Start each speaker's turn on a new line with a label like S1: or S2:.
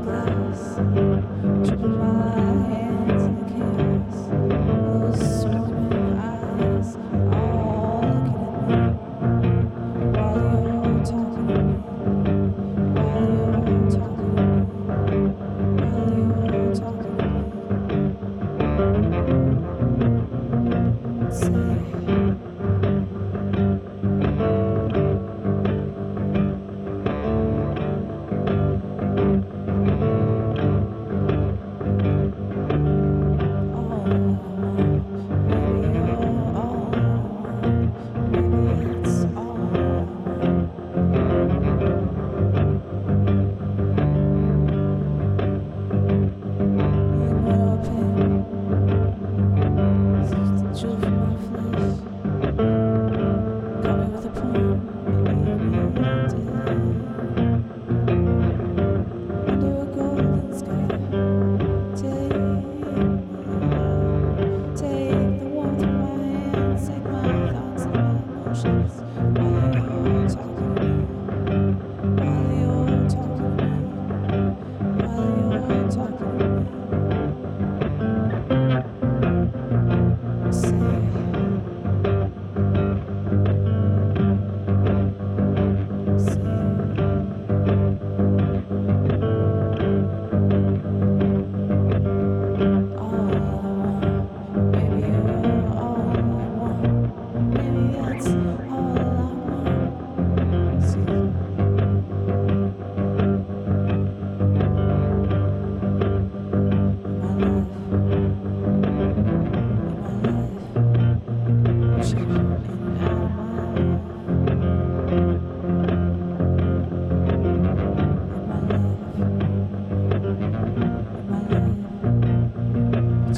S1: glass. Say yourself.